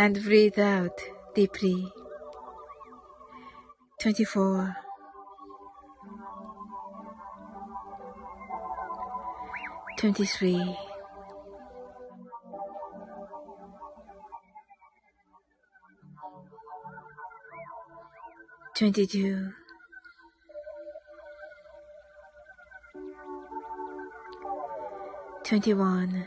and breathe out deeply. 24 23 22 21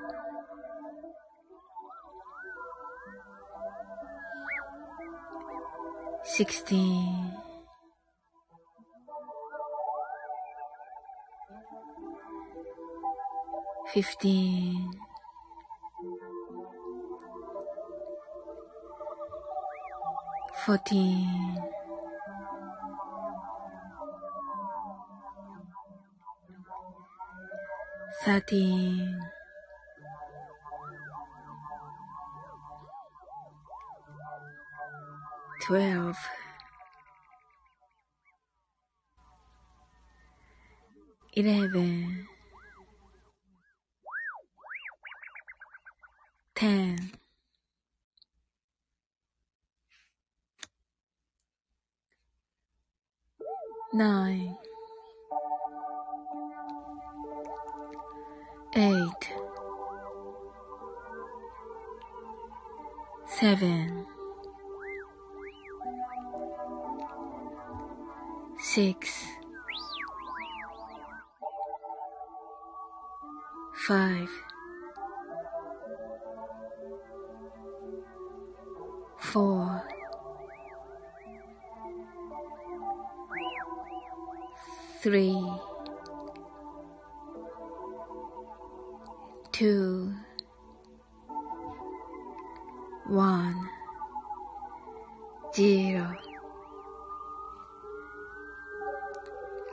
sixteen, fifteen, fourteen, thirteen, 12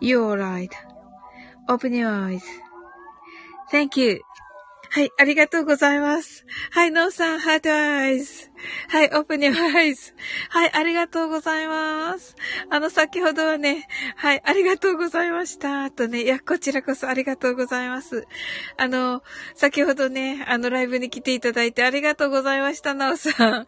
You're right.Open your eyes. Thank you. はい、ありがとうございます。はい、ノーさん、ハートアイズ。はい、オープニングアイズ。はい、ありがとうございます。あの、先ほどはね、はい、ありがとうございました。とね、いや、こちらこそありがとうございます。あの、先ほどね、あの、ライブに来ていただいてありがとうございました、ナオさん。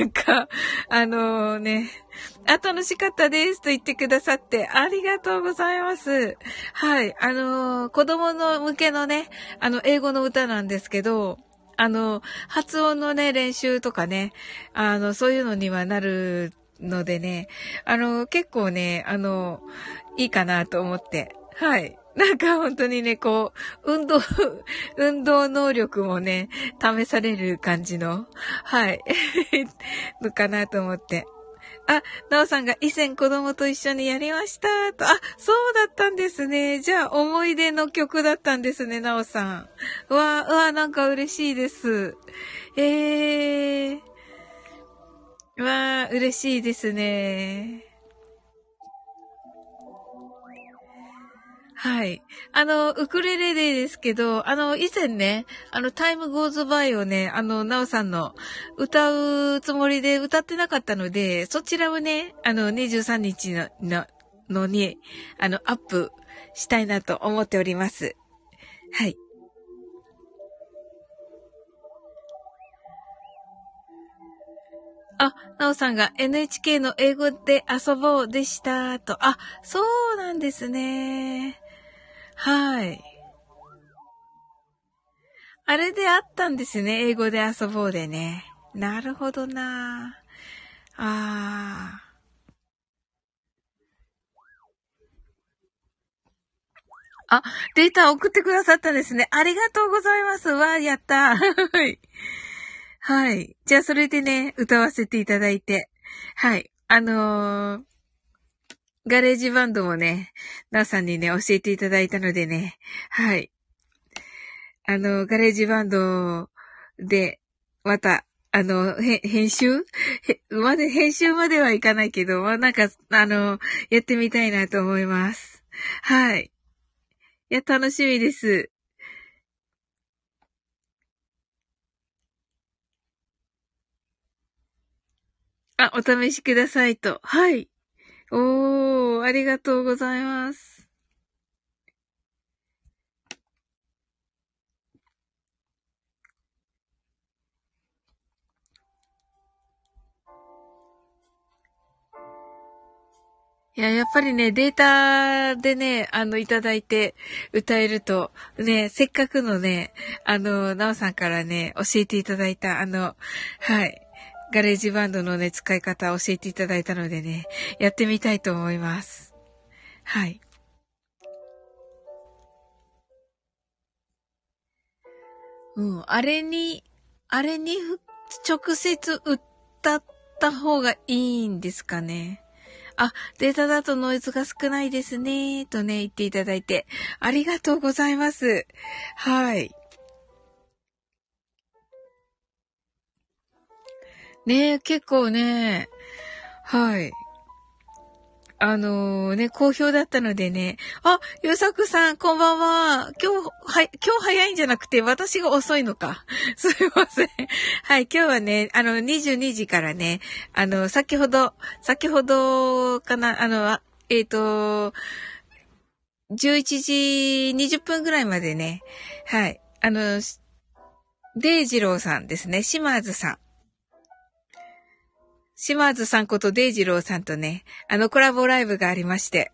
なんか、あのね、あ、楽しかったですと言ってくださってありがとうございます。はい。あのー、子供の向けのね、あの、英語の歌なんですけど、あの、発音のね、練習とかね、あの、そういうのにはなるのでね、あの、結構ね、あの、いいかなと思って、はい。なんか本当にね、こう、運動、運動能力もね、試される感じの、はい、のかなと思って。あ、なおさんが以前子供と一緒にやりましたと。あ、そうだったんですね。じゃあ思い出の曲だったんですね、なおさん。わ、うわ、なんか嬉しいです。えー。うわ、嬉しいですね。はい。あの、ウクレレでですけど、あの、以前ね、あの、タイムゴーズバイをね、あの、ナオさんの歌うつもりで歌ってなかったので、そちらをね、あの、23日の、の、のに、あの、アップしたいなと思っております。はい。あ、なおさんが NHK の英語で遊ぼうでした、と。あ、そうなんですね。はい。あれであったんですね。英語で遊ぼうでね。なるほどなああ。あ、データ送ってくださったんですね。ありがとうございます。わあやった。はい。はい。じゃあ、それでね、歌わせていただいて。はい。あのー、ガレージバンドもね、なおさんにね、教えていただいたのでね、はい。あの、ガレージバンドで、また、あの、へ、編集？まで、編集まではいかないけど、まあ、なんか、あの、やってみたいなと思います。はい。いや、楽しみです。あ、お試しくださいと。はい。おー、ありがとうございます。いや、やっぱりね、データでね、あの、いただいて歌えると、ね、せっかくのね、あの、なおさんからね、教えていただいた、あの、はい、ガレージバンドのね、使い方を教えていただいたのでね、やってみたいと思います。はい。うん、あれに、あれに直接歌った方がいいんですかね。あ、データだとノイズが少ないですね、とね、言っていただいて、ありがとうございます。はい。ねえ、結構ね、はい。あのー、ね、好評だったのでね。あ、ゆうさくさん、こんばんは。今日、はい、今日早いんじゃなくて、私が遅いのか。すいません。はい、今日はね、あの、22時からね、あの、先ほど、先ほどかな、あの、えっ、ー、と、11時20分ぐらいまでね、はい、あの、デイジローさんですね、島津さん。島津さんことデイジローさんとね、あのコラボライブがありまして。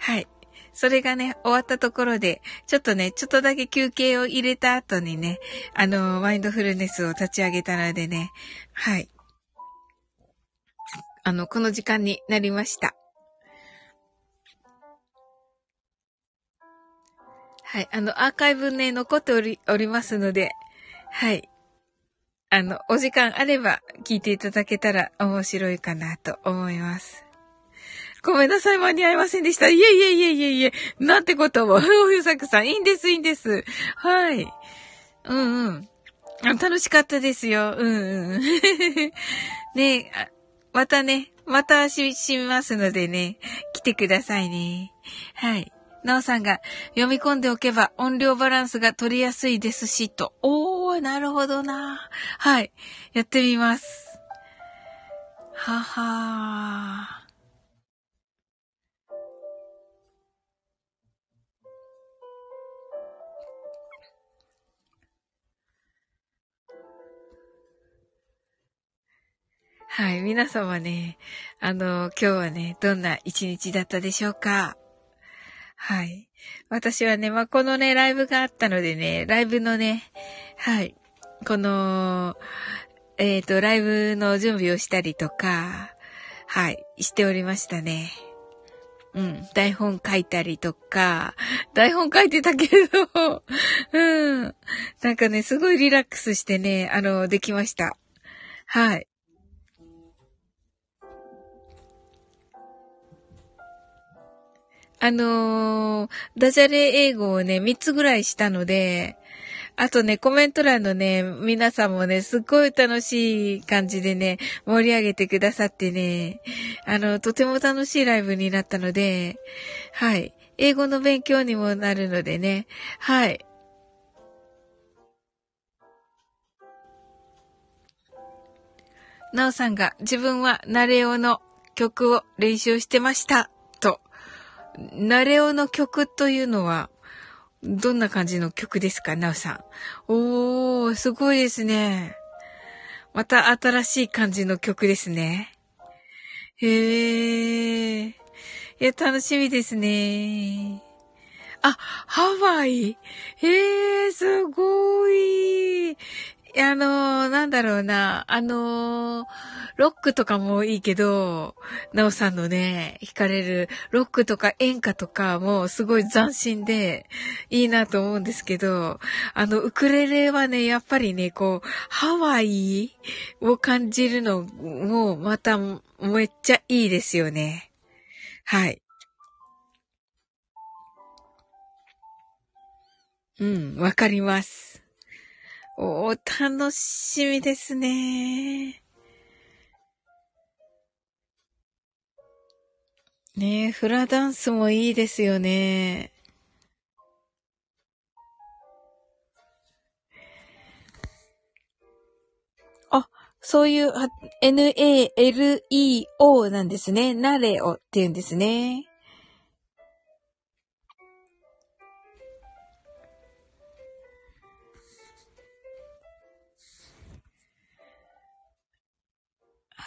はい。それがね、終わったところで、ちょっとね、ちょっとだけ休憩を入れた後にね、あの、マインドフルネスを立ち上げたのでね、はい。あの、この時間になりました。はい。あの、アーカイブね、残っており、おりますので、はい。あの、お時間あれば聞いていただけたら面白いかなと思います。ごめんなさい、間に合いませんでした。いえいえいえいえいえ、なんてことも。おゆさくさん、いいんです、いいんです。はい。うんうん。楽しかったですよ。うんうん。ねまたね、またし、しますのでね、来てくださいね。はい。なおさんが読み込んでおけば音量バランスが取りやすいですし、と。おー、なるほどな。はい。やってみます。ははー。はい。皆様ね、あの、今日はね、どんな一日だったでしょうか？はい。私はね、まあ、このね、ライブがあったのでね、ライブのね、はい。この、えっ、ー、と、ライブの準備をしたりとか、はい、しておりましたね。うん、台本書いたりとか、台本書いてたけど、うん。なんかね、すごいリラックスしてね、あの、できました。はい。あのー、ダジャレ英語をね、3つぐらいしたので、あとね、コメント欄のね、皆さんもね、すっごい楽しい感じでね、盛り上げてくださってね、あの、とても楽しいライブになったので、はい。英語の勉強にもなるのでね、はい。なおさんが自分はナレオの曲を練習してました。ナレオの曲というのは、どんな感じの曲ですか？なおさん。おー、すごいですね。また新しい感じの曲ですね。へー。いや、楽しみですね。あ、ハワイへー、すごい。いやあの、なんだろうな、あの、ロックとかもいいけど、なおさんのね、弾かれるロックとか演歌とかもすごい斬新でいいなと思うんですけど、あの、ウクレレはね、やっぱりね、こう、ハワイを感じるのもまためっちゃいいですよね。はい。うん、わかります。お楽しみですね。ねえ、フラダンスもいいですよね。あ、そういう、N-A-L-E-O なんですね。ナレオって言うんですね。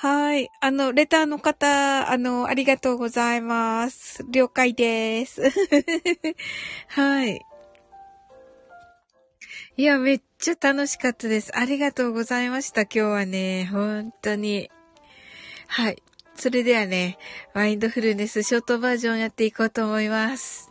はい。あの、レターの方、あの、ありがとうございます。了解です。はい。いや、めっちゃ楽しかったです。ありがとうございました。今日はね、本当に。はい。それではね、マインドフルネスショートバージョンやっていこうと思います。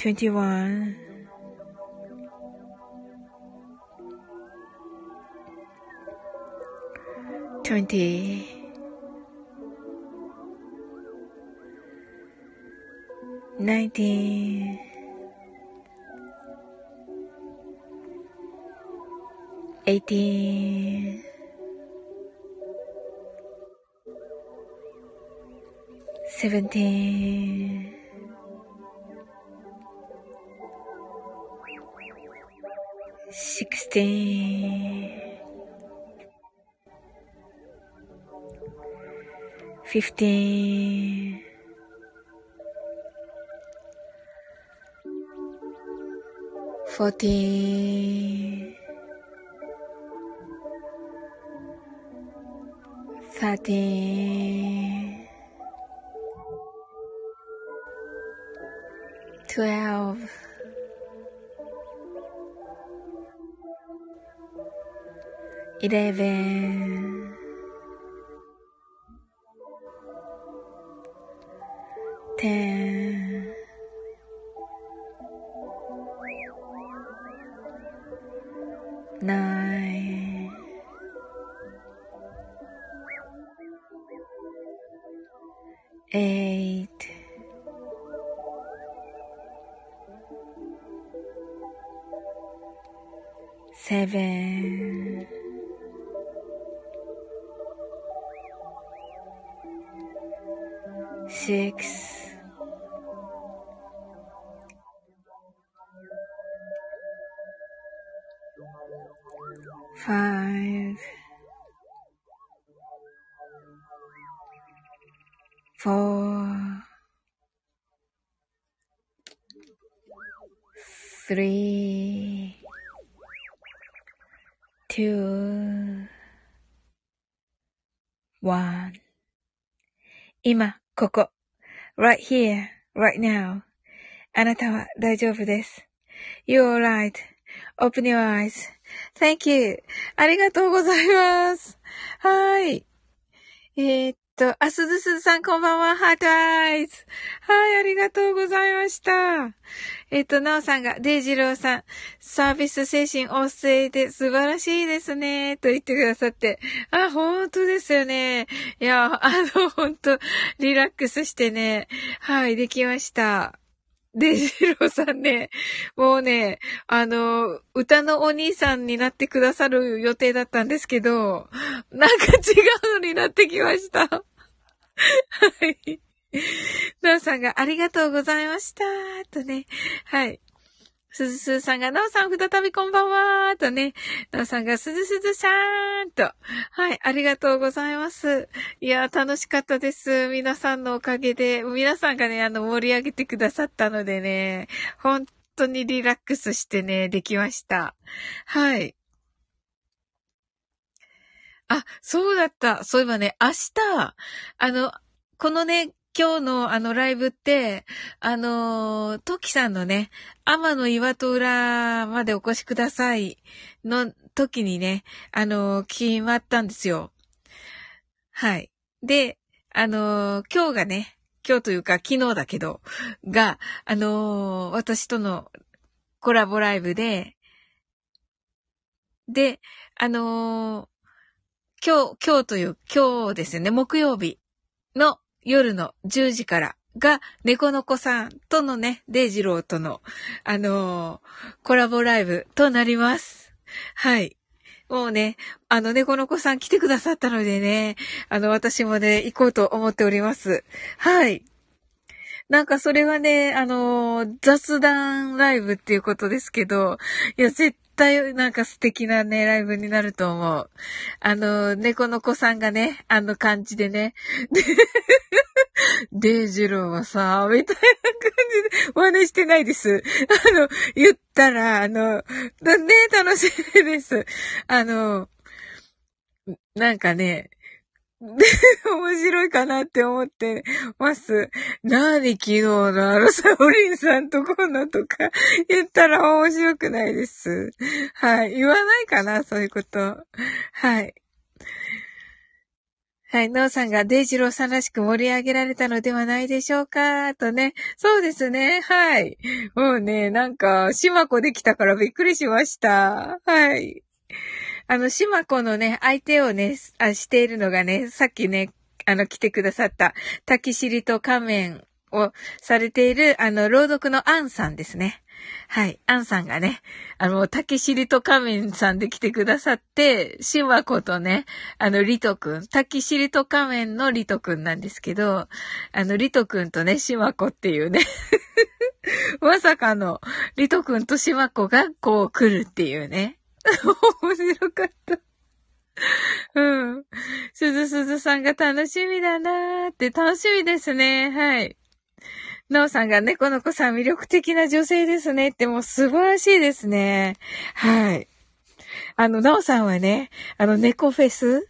21 20 19 18 seventeen, Fifteen, fourteen, thirteen, twelve. Eleven, three, two, one. 今、ここ。right here, right now. あなたは大丈夫です。You're alright.Open your eyes.Thank you. ありがとうございます。はい。えーっと、あ、すずすずさんこんばんは。ハートアイズ。はい、ありがとうございました。えっと、なおさんが、デイジローさん、サービス精神旺盛で素晴らしいですね。と言ってくださって。あ、本当ですよね。いや、あの、本当リラックスしてね。はい、できました。デジローさんね、もうね、あの、歌のお兄さんになってくださる予定だったんですけど、なんか違うのになってきました。はい。なおさんがありがとうございました。とね。はい。すずすーさんが、なおさん再びこんばんはとね。なおさんが、すずすずさーんと。はい。ありがとうございます。いや、楽しかったです。皆さんのおかげで、皆さんがね、あの、盛り上げてくださったのでね、本当にリラックスしてね、できました。はい。あ、そうだった。そういえばね、明日、あの、このね、今日のあのライブって、あのー、トキさんのね、天の岩戸裏までお越しくださいの時にね、あのー、決まったんですよ。はい。で、あのー、今日がね、今日というか昨日だけど、が、あの、私とのコラボライブで、で、あの、今日、今日という、今日ですね、木曜日の夜の10時からが、猫の子さんとのね、デイジローとの、あのーコラボライブとなります。はい。もうね、あの、猫の子さん来てくださったのでね、あの、私もね、行こうと思っております。はい。なんかそれはね、あのー雑談ライブっていうことですけど、いや、絶対なんか素敵なね、ライブになると思う。あの猫の子さんがね、あの感じでね、で、デイジローはさ、みたいな感じで、真似してないです。あの、言ったら、あの、ね、楽しみです。あの、なんかね、で 面白いかなって思ってます。何昨日のあのサオリンさんとこんなとか言ったら面白くないです。はい。言わないかなそういうこと。はい。はい。ノーさんがデイジローさんらしく盛り上げられたのではないでしょうかとね。そうですね。はい。もうね、なんか、シマコできたからびっくりしました。はい。あの、シマコのね、相手をね、あしているのがね、さっきね、あの、来てくださった、滝尻と仮面をされている、あの、朗読のアンさんですね。はい。アンさんがね、あの、竹尻と仮面さんで来てくださって、シマコとね、あの、リトくん、竹尻と仮面のリトくんなんですけど、あの、リトくんとね、シマコっていうね まさかの、リトくんとシマコがこう来るっていうね。面白かった。うん。すずすずさんが楽しみだなーって楽しみですね。はい。なおさんが猫の子さん魅力的な女性ですねってもう素晴らしいですね。はい。あの、なおさんはね、あの、猫フェス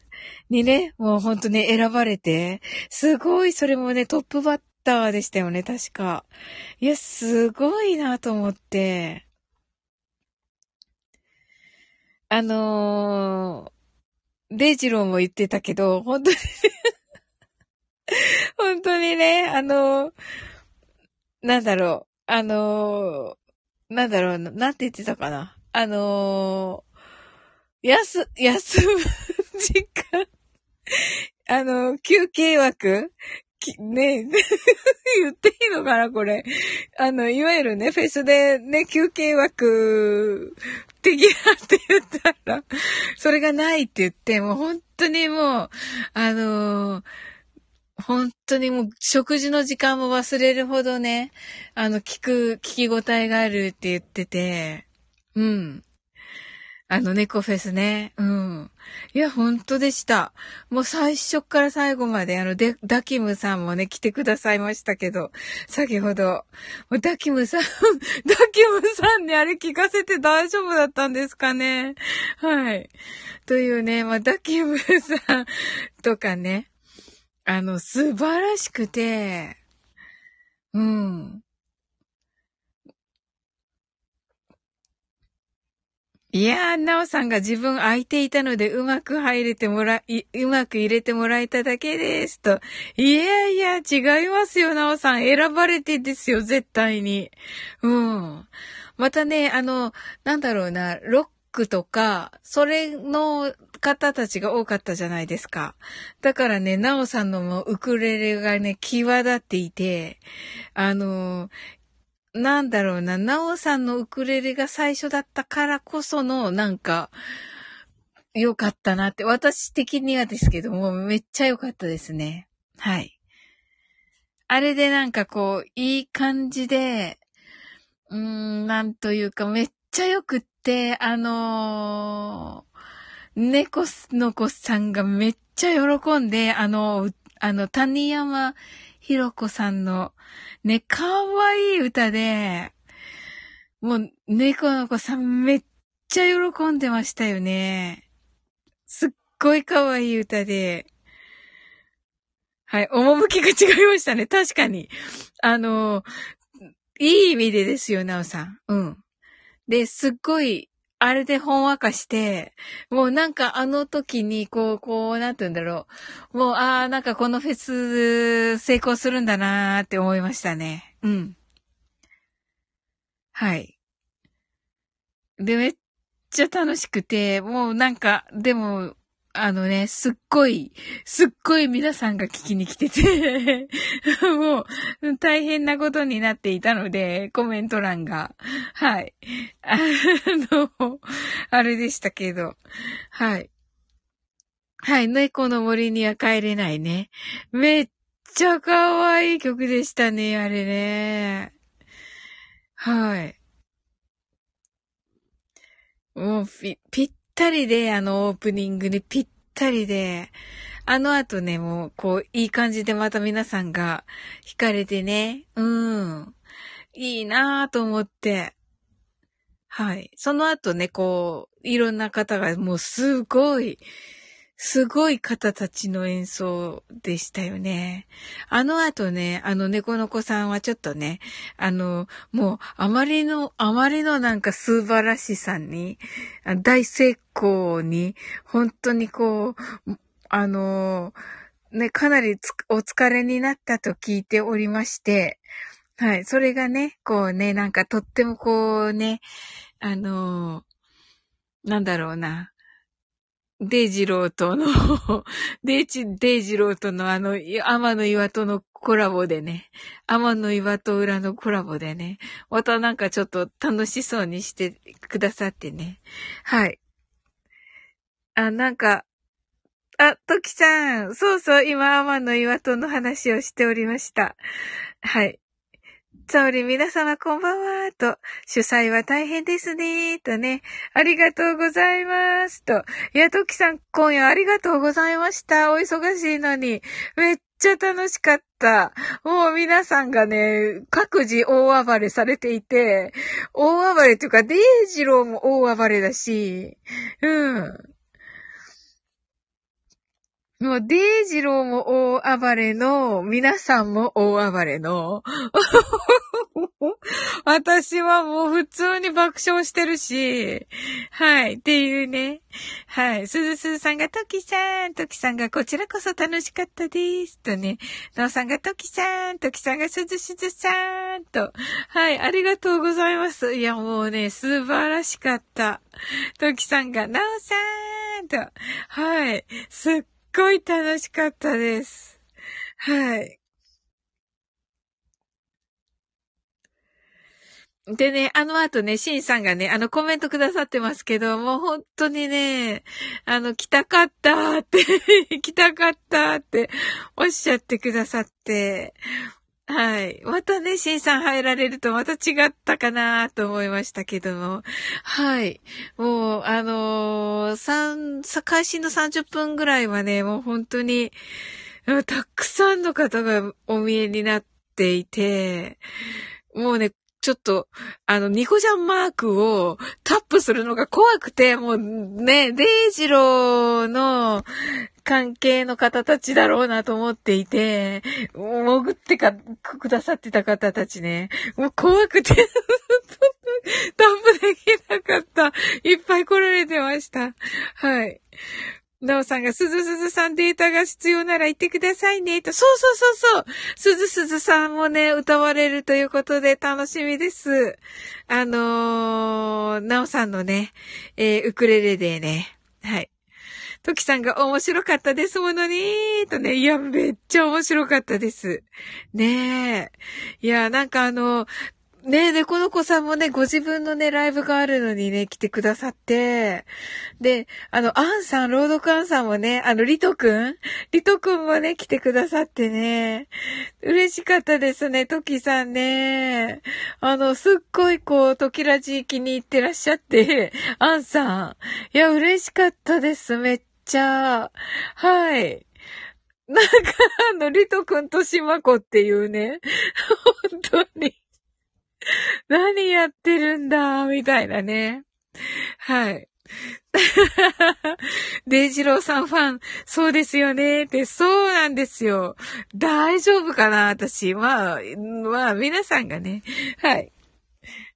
にね、もうほんとね、選ばれて、すごい、それもね、トップバッターでしたよね、確か。いや、すごいなと思って。あのー、デイジローも言ってたけど、本当に 本当にね、あのー、なんだろう、あのー、なんだろう、なんて言ってたかな。あのー、やす、休む時間あの、休憩枠ね 言っていいのかなこれ。あの、いわゆるね、フェスでね、休憩枠的なって言ったら、それがないって言って、もう本当にもう、あのー本当にもう食事の時間も忘れるほどね、あの、聞く、聞き応えがあるって言ってて、うん。あの、猫フェスね。うん。いや、本当でした。もう最初から最後まで、あの、で、ダキムさんもね、来てくださいましたけど、先ほど。ダキムさん、ダキムさんにあれ聞かせて大丈夫だったんですかね。はい。というね、まあ、ダキムさんとかね、あの、素晴らしくて、うん。いやー、なおさんが自分空いていたのでうまく入れてもらい、うまく入れてもらえただけです。と。いやいや、違いますよ、なおさん。選ばれてですよ、絶対に。うん。またね、あの、なんだろうな、ロックとか、それの方たちが多かったじゃないですか。だからね、なおさんのもウクレレがね、際立っていて、あの、なんだろうな、なおさんのウクレレが最初だったからこその、なんか、良かったなって、私的にはですけども、めっちゃ良かったですね。はい。あれでなんかこう、いい感じで、うーん、なんというか、めっちゃ良くって、あのー、猫の子さんがめっちゃ喜んで、あの、あの、谷山ひろこさんの、ね、かわいい歌で、もう、猫の子さんめっちゃ喜んでましたよね。すっごいかわいい歌で。はい、趣が違いましたね。確かに。あの、いい意味でですよ、なおさん。うん。で、すっごい、あれでほんわかして、もうなんかあの時に、こう、こう、なんて言うんだろう。もう、ああ、なんかこのフェス成功するんだなーって思いましたね。うん。はい。で、めっちゃ楽しくて、もうなんか、でも、あのね、すっごい、すっごい皆さんが聞きに来てて もう、大変なことになっていたので、コメント欄が。はい。あの、あれでしたけど。はい。はい。猫の森には帰れないね。めっちゃ可愛い曲でしたね、あれね。はい。もうぴ、ぴったりで、あのオープニングにぴったりで、あの後ね、もう、こう、いい感じでまた皆さんが惹かれてね、うん。いいなぁと思って。はい。その後ね、こう、いろんな方がもうすごい、すごい方たちの演奏でしたよね。あの後ね、あの猫の子さんはちょっとね、あの、もうあまりの、あまりのなんか素晴らしさに、大成功に、本当にこう、あの、ね、かなりお疲れになったと聞いておりまして、はい、それがね、こうね、なんかとってもこうね、あの、なんだろうな、デイジローとの デイチ、デイジローとのあの、天の岩とのコラボでね、天の岩と裏のコラボでね、またなんかちょっと楽しそうにしてくださってね。はい。あ、なんか、あ、トキさん、そうそう、今、天の岩との話をしておりました。はい。つおり皆様こんばんは、と、主催は大変ですね、とね、ありがとうございます、と。いや、トキさん、今夜ありがとうございました。お忙しいのに。めっちゃ楽しかった。もう皆さんがね、各自大暴れされていて、大暴れというか、デイジローも大暴れだし、うん。もう、デイジローも大暴れの、皆さんも大暴れの、私はもう普通に爆笑してるし、はい、っていうね。はい、すずすずさんがトキさん、トキさんがこちらこそ楽しかったです。とね、なおさんがトキさん、トキさんがすずすずさん、と。はい、ありがとうございます。いや、もうね、素晴らしかった。トキさんが、なおさん、と。はい、すっごい楽しかったです。はい。でね、あの後ね、シンさんがね、あのコメントくださってますけど、もう本当にね、あの、来たかったって 来たかったっておっしゃってくださって、はい。またね、シンさん入られるとまた違ったかなと思いましたけども。はい。もう、あのー、三、開始の30分ぐらいはね、もう本当に、たくさんの方がお見えになっていて、もうね、ちょっと、あの、ニコジャンマークをタップするのが怖くて、もうね、デイジローの関係の方たちだろうなと思っていて、潜ってか、くださってた方たちね、もう怖くて タップできなかった。いっぱい来られてました。はい。なおさんが、すずすずさんデータが必要なら言ってくださいね、と。そうそうそうそう。すずすずさんもね、歌われるということで楽しみです。あのー、なおさんのね、えー、ウクレレでね、はい。トキさんが面白かったですものに、とね、いや、めっちゃ面白かったです。ねえ。いや、なんかあの、ねえ、で、この子さんもね、ご自分のね、ライブがあるのにね、来てくださって、で、あの、アンさん、ロードカンさんもね、あの、リトくんリトくんもね、来てくださってね、嬉しかったですね、トキさんね。あの、すっごいこう、トキラジ気に入ってらっしゃって、アンさん。いや、嬉しかったです、めっちゃ。はい。なんか、あの、リトくんとシマコっていうね、本当に。何やってるんだ、みたいなね。はい。デイジローさんファン、そうですよね。って、そうなんですよ。大丈夫かな私。まあ、まあ、皆さんがね。はい。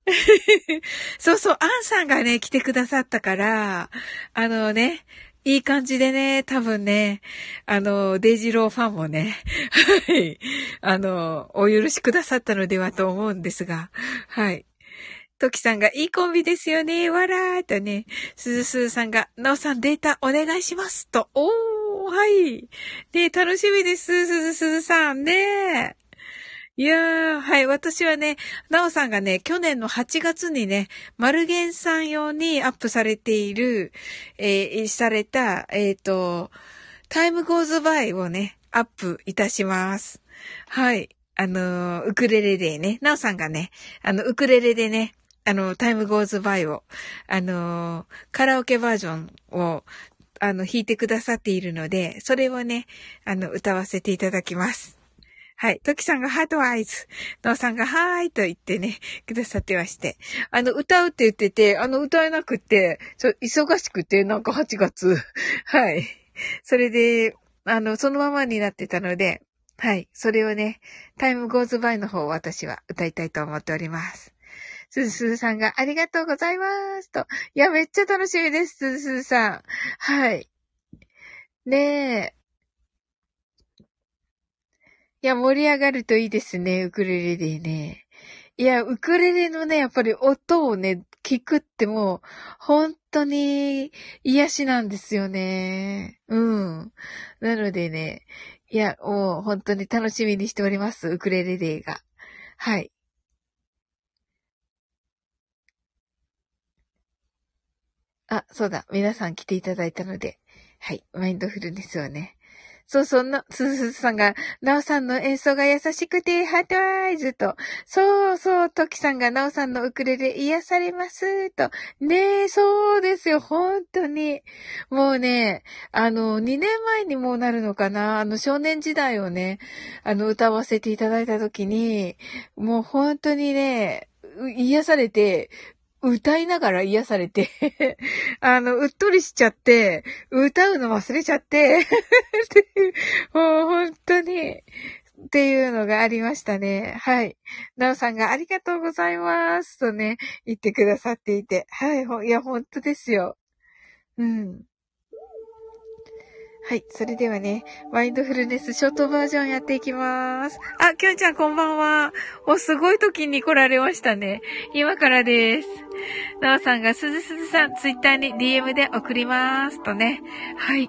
そうそう、アンさんがね、来てくださったから、あのね、いい感じでね、多分ね、あの、デイジローファンもね、はい、あの、お許しくださったのではと思うんですが、はい。トキさんがいいコンビですよね、わらーとね、すずすーさんが、なおさんデータお願いしますと、おー、はい。ね楽しみです、すずすずさんね。いやー、はい。私はね、なおさんがね、去年の8月にね、マルゲンさん用にアップされている、えー、された、えっ、ー、と、 Time Goes By をね、アップいたします。はい。あのウクレレでね、なおさんがね、あの、ウクレレでね、あの、 Time Goes By を、あのカラオケバージョンを、あの、弾いてくださっているので、それをね、あの、歌わせていただきます。はい。トキさんが heart eyes。ノーさんがはーいと言ってね、くださってまして。あの、歌うって言ってて、あの、歌えなくて、ちょ、忙しくて、なんか8月。はい。それで、あの、そのままになってたので、はい。それをね、 Time Goes By の方を私は歌いたいと思っております。すずすずさんがありがとうございますと。いや、めっちゃ楽しみです、すずすずさん。はい。ねえ。いや、盛り上がるといいですね、ウクレレでね。いや、ウクレレのね、やっぱり音をね、聞くってもう、本当に癒しなんですよね。うん。なのでね、いや、もう本当に楽しみにしております。ウクレレデーが。はい。あ、そうだ。皆さん来ていただいたので。はい。マインドフルネスをね。そうそうな、すずすずさんが、なおさんの演奏が優しくて、ハートアイズと、そうそう、トキさんがなおさんのウクレレ癒されます、と。ねえ、そうですよ、本当に。もうね、あの、2年前にもうなるのかな、あの、少年時代をね、あの、歌わせていただいたときに、もう本当にね、癒されて、歌いながら癒されて あの、うっとりしちゃって、歌うの忘れちゃって もう本当に、っていうのがありましたね。はい。なおさんがありがとうございます。とね、言ってくださっていて。はい。いや、本当ですよ。うん。はい。それではね、マインドフルネスショートバージョンやっていきます。あ、きょんちゃんこんばんは。お、すごい時に来られましたね。今からです。なおさんがすずすずさん、ツイッターに DM で送ります。とね。はい。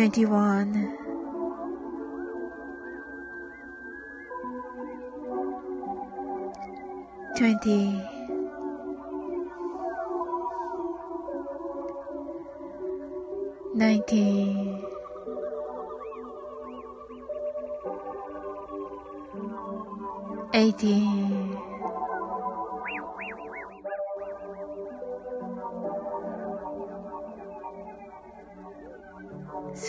21 20 19 18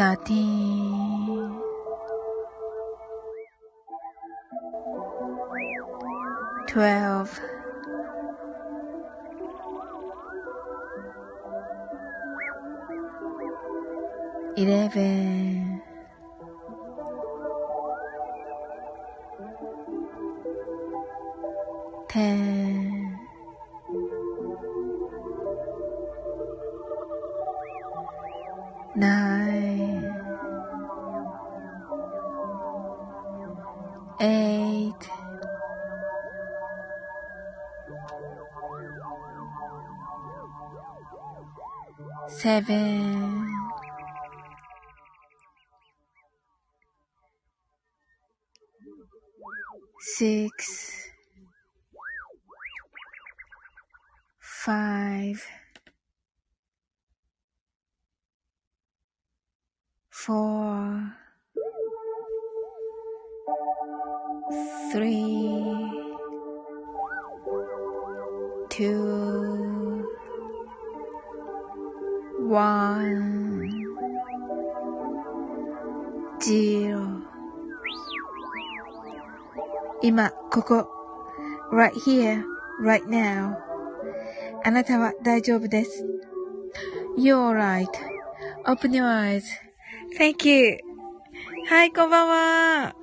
sati. Twelve. Eleven. Ten. baby 大丈夫です。You're right. Open your eyes. Thank you. はい、こんばんは。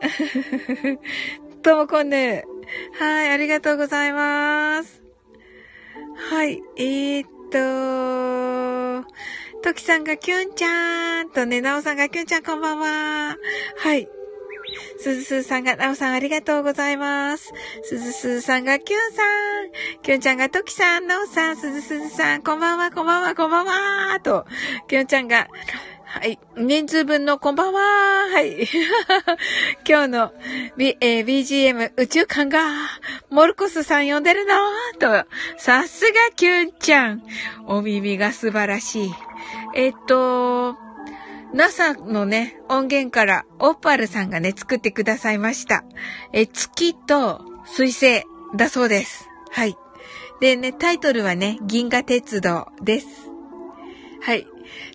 ともこんぬ。はい、ありがとうございます。はい、えー、っと、ときさんがキュンちゃんとね、なおさんがキュンちゃんこんばんは。はい。すずすーさんが、なおさんありがとうございます。すずすーさんが、キュンさん。キュンちゃんが、ときさん、なおさん、すずすずさん、こんばんは、こんばんは、こんばんは、と、キュンちゃんが、はい。人数分のこんばんは。はい。今日の、B えー、BGM 宇宙観が、モルコスさん呼んでるのと、さすがキュンちゃん。お耳が素晴らしい。えっと、NASA のね、音源からオッパルさんがね、作ってくださいました。え、月と水星だそうです。はい。でね、タイトルはね、銀河鉄道です。はい。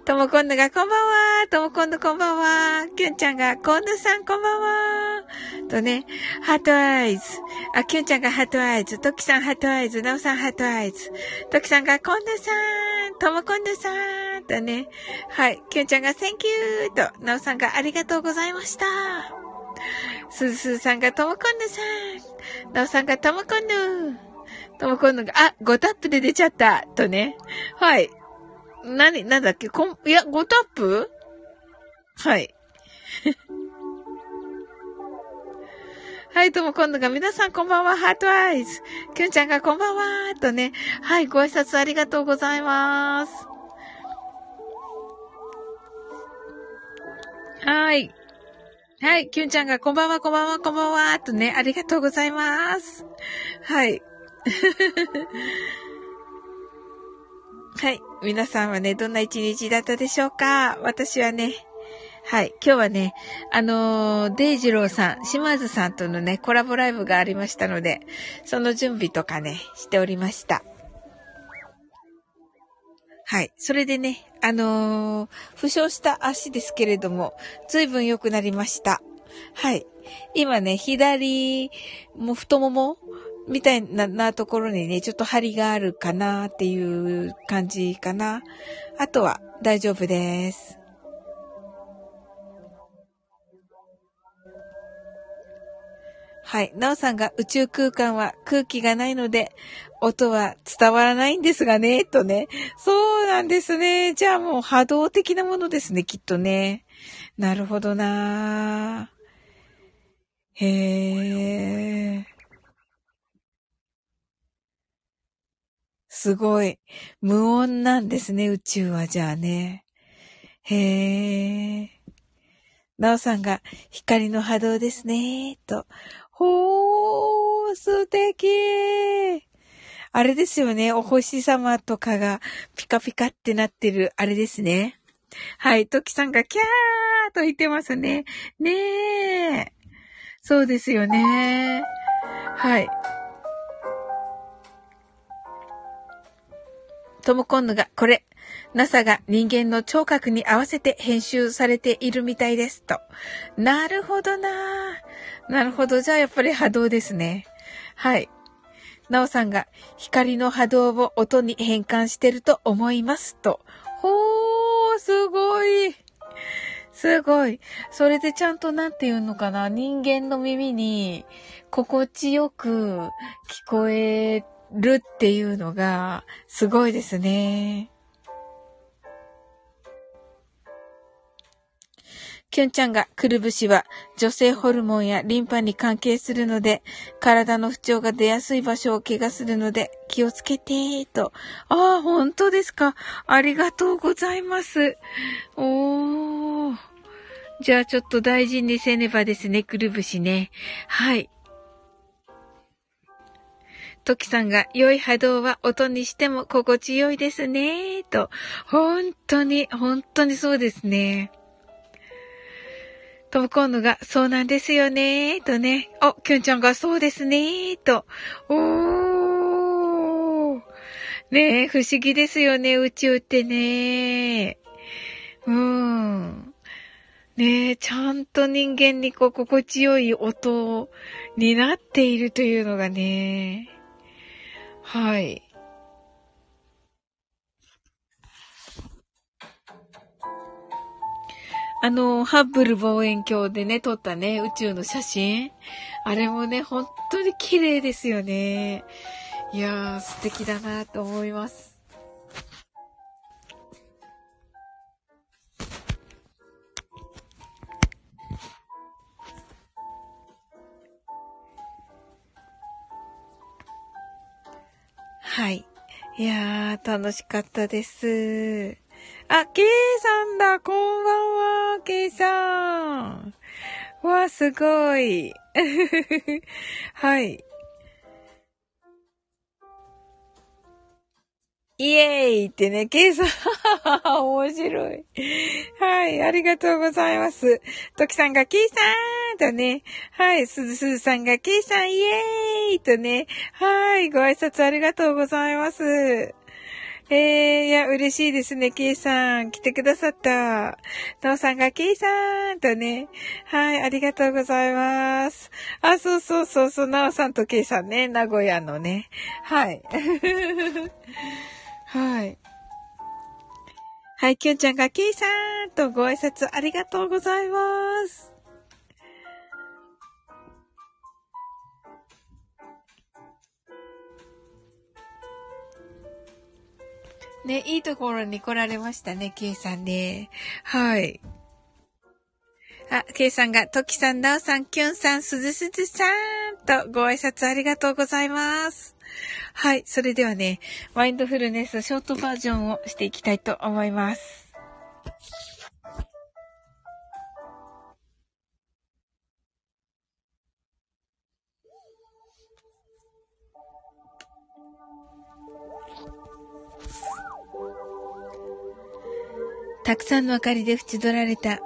ともこんぬがこんばんは。ともこんぬこんばんは。きゅんちゃんがこんぬさんこんばんは。とね、 heart eyes。あ、きゅんちゃんが heart eyes。ときさん heart eyes。なおさん heart eyes。ときさんがこんぬさん。ともこんぬさん。とね。はい。きゅんちゃんが Thank you と、なおさんがありがとうございました。すずすずさんがともこんぬさん。なおさんがともこんぬ。ともこんぬが、あ、5タップで出ちゃった。とね。はい。なに、なんだっけ？こん、いや、5タップ？はい。はい、とも今度が皆さんこんばんは、ハートアイズ。きゅんちゃんがこんばんは、とね。はい、ご挨拶ありがとうございます。はい。はい、きゅんちゃんがこんばんは、こんばんは、こんばんは、とね、ありがとうございます。はい。はい。皆さんはね、どんな一日だったでしょうか？私はね、はい。今日はね、あのー、デイジローさん、島津さんとのね、コラボライブがありましたので、その準備とかね、しておりました。はい。それでね、あのー、負傷した足ですけれども、随分良くなりました。はい。今ね、左も太ももみたいななところにね、ちょっと張りがあるかなっていう感じかな。あとは大丈夫です。はい。なおさんが宇宙空間は空気がないので、音は伝わらないんですがね、とね。そうなんですね。じゃあもう波動的なものですね、きっとね。なるほどなへー。すごい。無音なんですね、宇宙はじゃあね。へえ。なおさんが光の波動ですね、と。ほー、素敵あれですよね、お星様とかがピカピカってなってる、あれですね。はい、トキさんがキャーと言ってますね。ねえ。そうですよね。はい。トムコンヌが、これ、NASA が人間の聴覚に合わせて編集されているみたいです。と。なるほどななるほど。じゃあやっぱり波動ですね。はい。なおさんが光の波動を音に変換してると思います。と。ほー、すごい。すごい。それでちゃんとなんて言うのかな。人間の耳に心地よく聞こえるっていうのが、すごいですね。キュンちゃんがくるぶしは女性ホルモンやリンパに関係するので、体の不調が出やすい場所を怪我するので気をつけて、と。ああ、本当ですか。ありがとうございます。おー。じゃあちょっと大事にせねばですね、くるぶしね。はい。トキさんが良い波動は音にしても心地よいですね、と。本当に、本当にそうですね。トムコンヌが、そうなんですよね、とね。お、キュンちゃんがそうですね、と。おー。ねえ、不思議ですよね、宇宙ってね。うん。ねえ、ちゃんと人間にこう、心地よい音になっているというのがね。はい。あの、ハッブル望遠鏡でね、撮ったね、宇宙の写真。あれもね、本当に綺麗ですよね。いやー、素敵だなと思います。はい。いやー、楽しかったです。あ、ケイさんだこんばんはケイさんわ、すごい。はい。イエーイってね、ケイさん、面白い。はい、ありがとうございます。トキさんがケイさんとね、はい、すずすずさんがケイさんイエーイとね、はい、ご挨拶ありがとうございます。えー、いや、嬉しいですね、ケイさん。来てくださった。なおさんが、ケイさんとね。はい、ありがとうございます。あ、そうそうそうそう、なおさんとケイさんね、名古屋のね。はい。はい。はい、きゅんちゃんが、ケイさんとご挨拶ありがとうございます。ね、いいところに来られましたね、ケイさんね。はい。あ、ケイさんが、トキさん、ナオさん、キュンさん、スズスズさんとご挨拶ありがとうございます。はい。それではね、マインドフルネスショートバージョンをしていきたいと思います。たくさんの明かりで縁取られた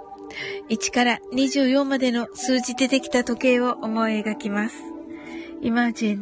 1から24までの数字でできた時計を思い描きます。Imagine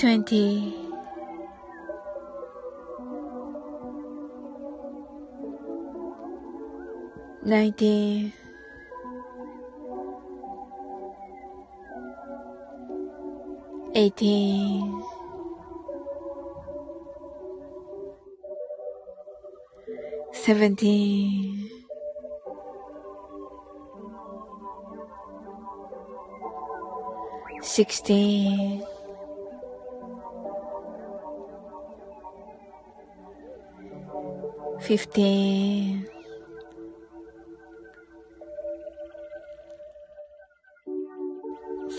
20 19 18 17 sixteen, 15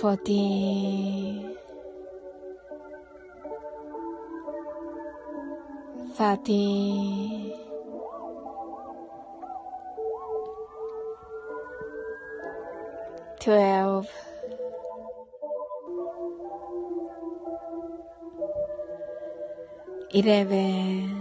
14 13 12 11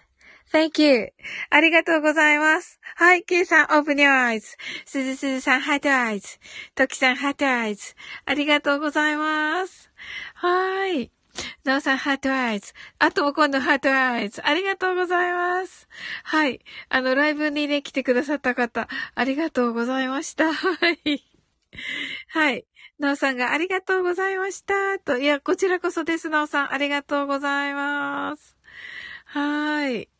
Thank you. ありがとうございます。はい、K さん、open your eyes. すずすずさん、heart eyes. ときさん、heart eyes. ありがとうございます。はい。なおさん、 heart eyes。あ、ともこんぬ heart eyes。ありがとうございます。はい。あの、ライブにね、来てくださった方、ありがとうございました。はい。はい。なおさんがありがとうございました。と。いや、こちらこそです、なおさん。ありがとうございます。はい。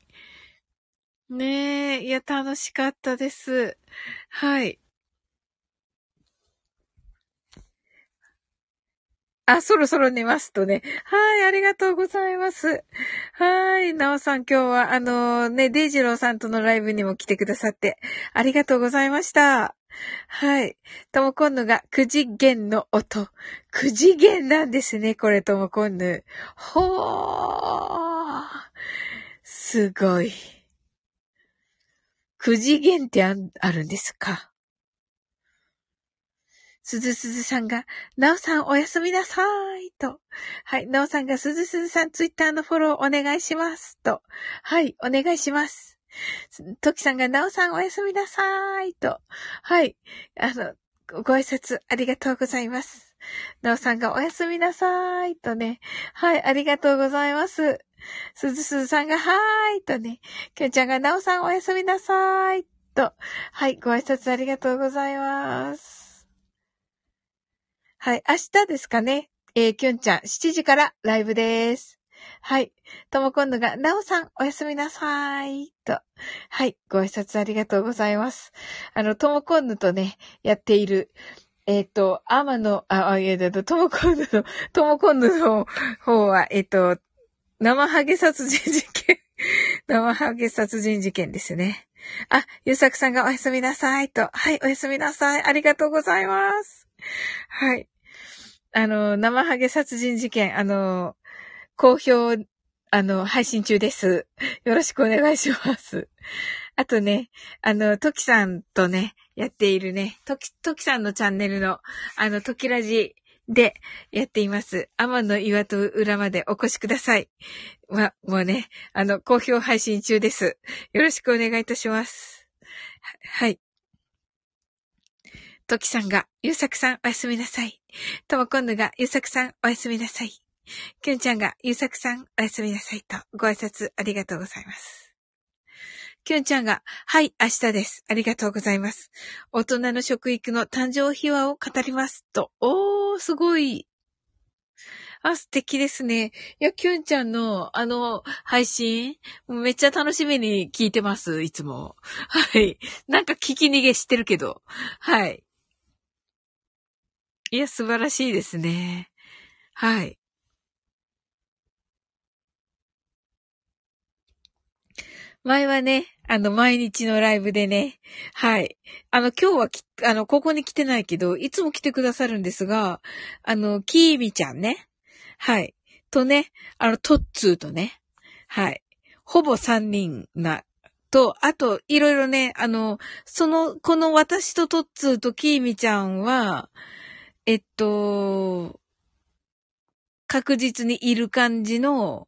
ねえ、いや、楽しかったです。はい。あ、そろそろ寝ますとね。はい、ありがとうございます。はい、なおさん今日はあのね、デイジローさんとのライブにも来てくださって、ありがとうございました。はい。ともこんぬが9次元の音。9次元なんですね、これともこんぬ。ほー。すごい。9次元ってあるんですか？すずすずさんが、なおさんおやすみなさい。と。はい。なおさんがすずすずさんツイッターのフォローお願いします。と。はい。お願いします。ときさんが、なおさんおやすみなさい。と。はい。あの、ご挨拶ありがとうございます。なおさんがおやすみなさい。とね。はい。ありがとうございます。すずすずさんが、はーい。とね。きょんちゃんが、なおさんおやすみなさい。と。はい。ご挨拶ありがとうございます。はい。明日ですかね。えー、きゅんちゃん、7時からライブです。はい。ともこんぬが、なおさん、おやすみなさい。と。はい。ご挨拶ありがとうございます。あの、ともこんぬとね、やっている、えっ、ー、と、天の、あ、あ、いや、だと、ともこんぬの、ともこんぬの方は、えっ、ー、と、生ハゲ殺人事件。生ハゲ殺人事件ですね。あ、ゆうさくさんがおやすみなさいと。はい、おやすみなさい。ありがとうございます。はい。あの、生ハゲ殺人事件、あの、好評、あの、配信中です。よろしくお願いします。あとね、あの、トキさんとね、やっているね、トキ、トキさんのチャンネルの、あの、トキラジでやっています。天の岩と裏までお越しください。ま、もうね、あの、好評配信中です。よろしくお願いいたします。はい。トキさんが、ゆうさくさんおやすみなさい。ともこんぬが、ゆうさくさんおやすみなさい。きゅんちゃんが、ゆうさくさんおやすみなさいと、ご挨拶ありがとうございます。きゅんちゃんが、はい、明日です。ありがとうございます。大人の食育の誕生秘話を語ります。と、おー、すごい。あ、素敵ですね。いや、きゅんちゃんの、あの、配信、めっちゃ楽しみに聞いてます、いつも。はい。なんか聞き逃げしてるけど。はい。いや、素晴らしいですね。はい。前はね、あの、毎日のライブでね、はい。あの、今日はき、あの、ここに来てないけど、いつも来てくださるんですが、あの、キーミちゃんね。はい。とね、あの、トッツーとね。はい。ほぼ三人な、と、あと、いろいろね、あの、その、この私とトッツーとキーミちゃんは、えっと、確実にいる感じの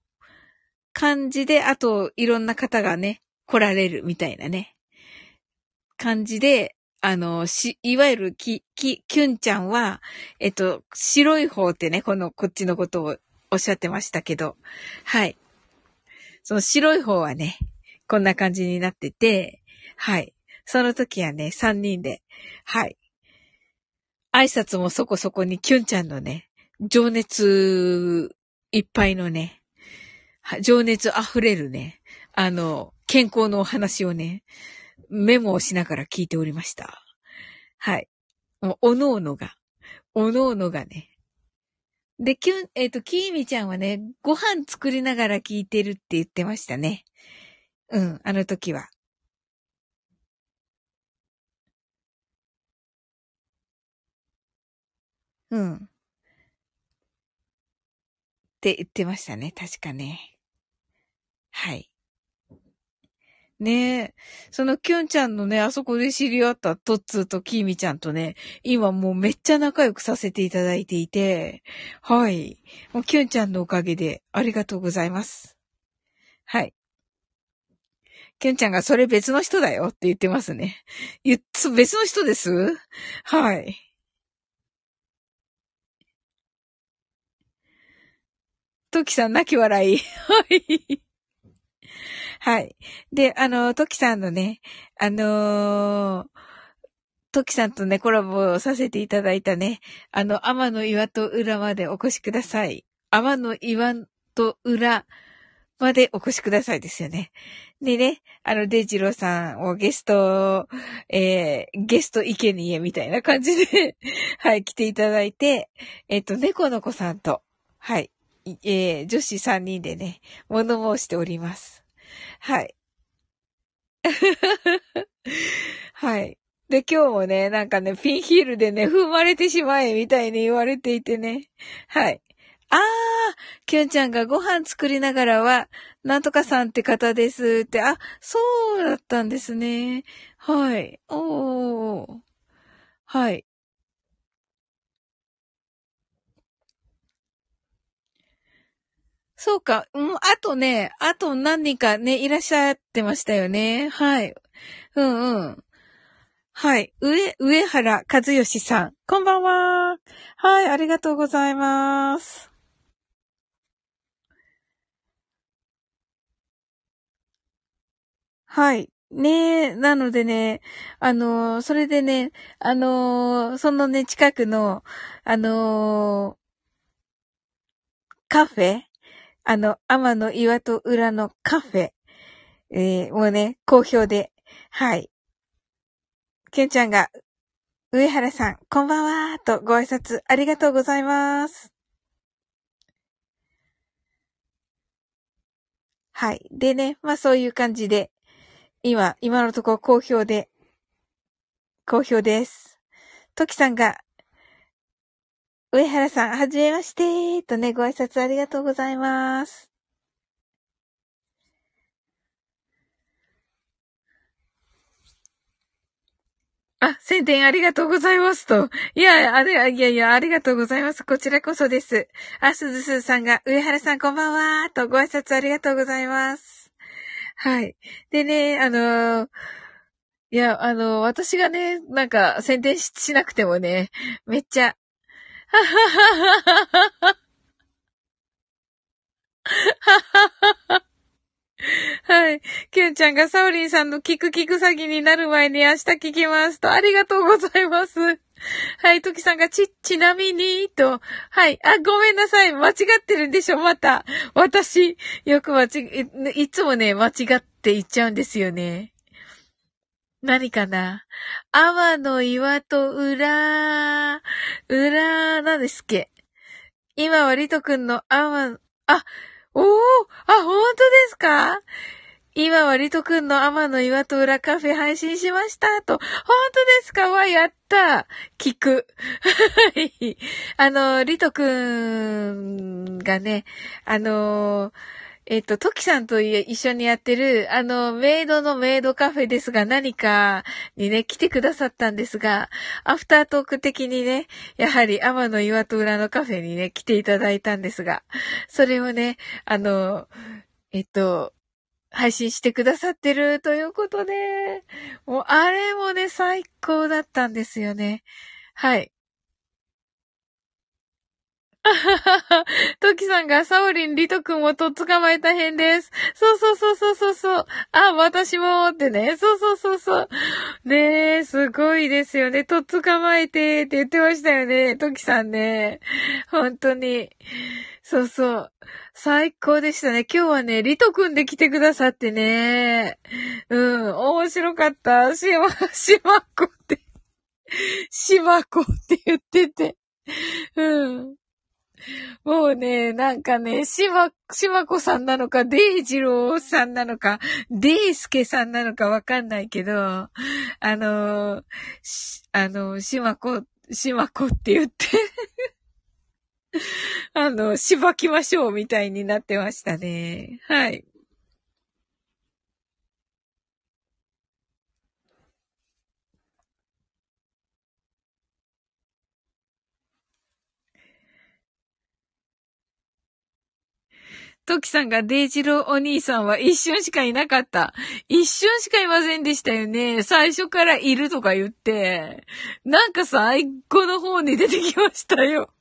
感じで、あといろんな方がね、来られるみたいなね、感じで、あの、し、いわゆるき、き、キュンちゃんは、えっと、白い方ってね、この、こっちのことをおっしゃってましたけど、はい。その白い方はね、こんな感じになってて、はい。その時はね、三人で、はい。挨拶もそこそこにキュンちゃんのね、情熱いっぱいのね、情熱溢れるね、あの、健康のお話をね、メモをしながら聞いておりました。はい。もう、おのおのが、おのおのがね。で、キュン、えっ、ー、と、キーミちゃんはね、ご飯作りながら聞いてるって言ってましたね。うん、あの時は。うん。って言ってましたね。確かね。はい。ねえ。そのキュンちゃんのね、あそこで知り合ったトッツーとキーミちゃんとね、今もうめっちゃ仲良くさせていただいていて、はい。もうキュンちゃんのおかげでありがとうございます。はい。キュンちゃんがそれ別の人だよって言ってますね。言っ、別の人です？はい。トキさん泣き笑い。はい。はい。で、あの、トキさんのね、あのー、トキさんとね、コラボさせていただいたね、あの、天の岩と裏までお越しください。天の岩と裏までお越しくださいですよね。でね、あの、デジローさんをゲスト、えー、ゲスト生贄みたいな感じで はい、来ていただいて、えっ、と、猫の子さんと、はい、えー、女子3人でね、物申しております。はい。はい。で、今日もね、なんかね、ピンヒールでね、踏まれてしまえ、みたいに言われていてね。はい。あー、きゅんちゃんがご飯作りながらは、なんとかさんって方ですって、あ、そうだったんですね。はい。おー。はい。そうか。うん、あとね、あと何人かね、いらっしゃってましたよね。はい。うんうん。はい。上、上原和義さん。こんばんは。はい、ありがとうございます。はい。ねえ、なのでね、あのー、それでね、あのー、そのね、近くの、あのー、カフェあの、天の岩と裏のカフェ、えー、もうね、好評で、はい。けんちゃんが、上原さん、こんばんはとご挨拶ありがとうございます。はい。でね、まあそういう感じで、今、今のところ好評で、好評です。トキさんが、上原さん、はじめまして。とね、ご挨拶ありがとうございます。あ、宣伝ありがとうございますと。いや、あれ、いやいや、ありがとうございます。こちらこそです。あ、すずすさんが、上原さんこんばんは。とご挨拶ありがとうございます。はい。でね、あのー、いや、あの、私がね、なんか宣伝しなくてもね、めっちゃははははは。はい。キュンちゃんがサオリンさんのキクキク詐欺になる前に明日聞きますと、ありがとうございます。はい。トキさんがち、ちなみに、と。はい。あ、ごめんなさい。間違ってるんでしょ、また。私、よく間違、いつもね、間違って言っちゃうんですよね。何かな？阿の岩と裏、裏、何ですっけ？今はリトくんの阿波、あ、おーあ、本当ですか？今はリトくんの天の岩と裏カフェ配信しましたと。本当ですか？わ、やった聞く。はい。あの、リトくんがね、あのーえっ、と、トキさんと一緒にやってる、あの、メイドのメイドカフェですが何かにね、来てくださったんですが、アフタートーク的にね、やはり天の岩戸裏のカフェにね、来ていただいたんですが、それをね、あの、えっと、配信してくださってるということで、もうあれもね、最高だったんですよね。はい。あははは。トキさんがサオリン、リト君をとっ捕まえた編です。そうそうそうそうそうそう。あ、私もってね。そうそうそうそう。ねえ、すごいですよね。とっ捕まえてって言ってましたよね。トキさんね。本当に。そうそう。最高でしたね。今日はね、リト君で来てくださってね。うん、面白かった。しま、しまっこって。しまっこって言ってて。うん。もうね、なんかね、しま、しまこさんなのか、デイジローさんなのか、デイスケさんなのかわかんないけど、あの、あの、しまこ、しまこって言って あの、しばきましょうみたいになってましたね。はい。トキさんがデイジローお兄さんは一瞬しかいなかった。一瞬しかいませんでしたよね。最初からいるとか言って。なんか最後の方に出てきましたよ。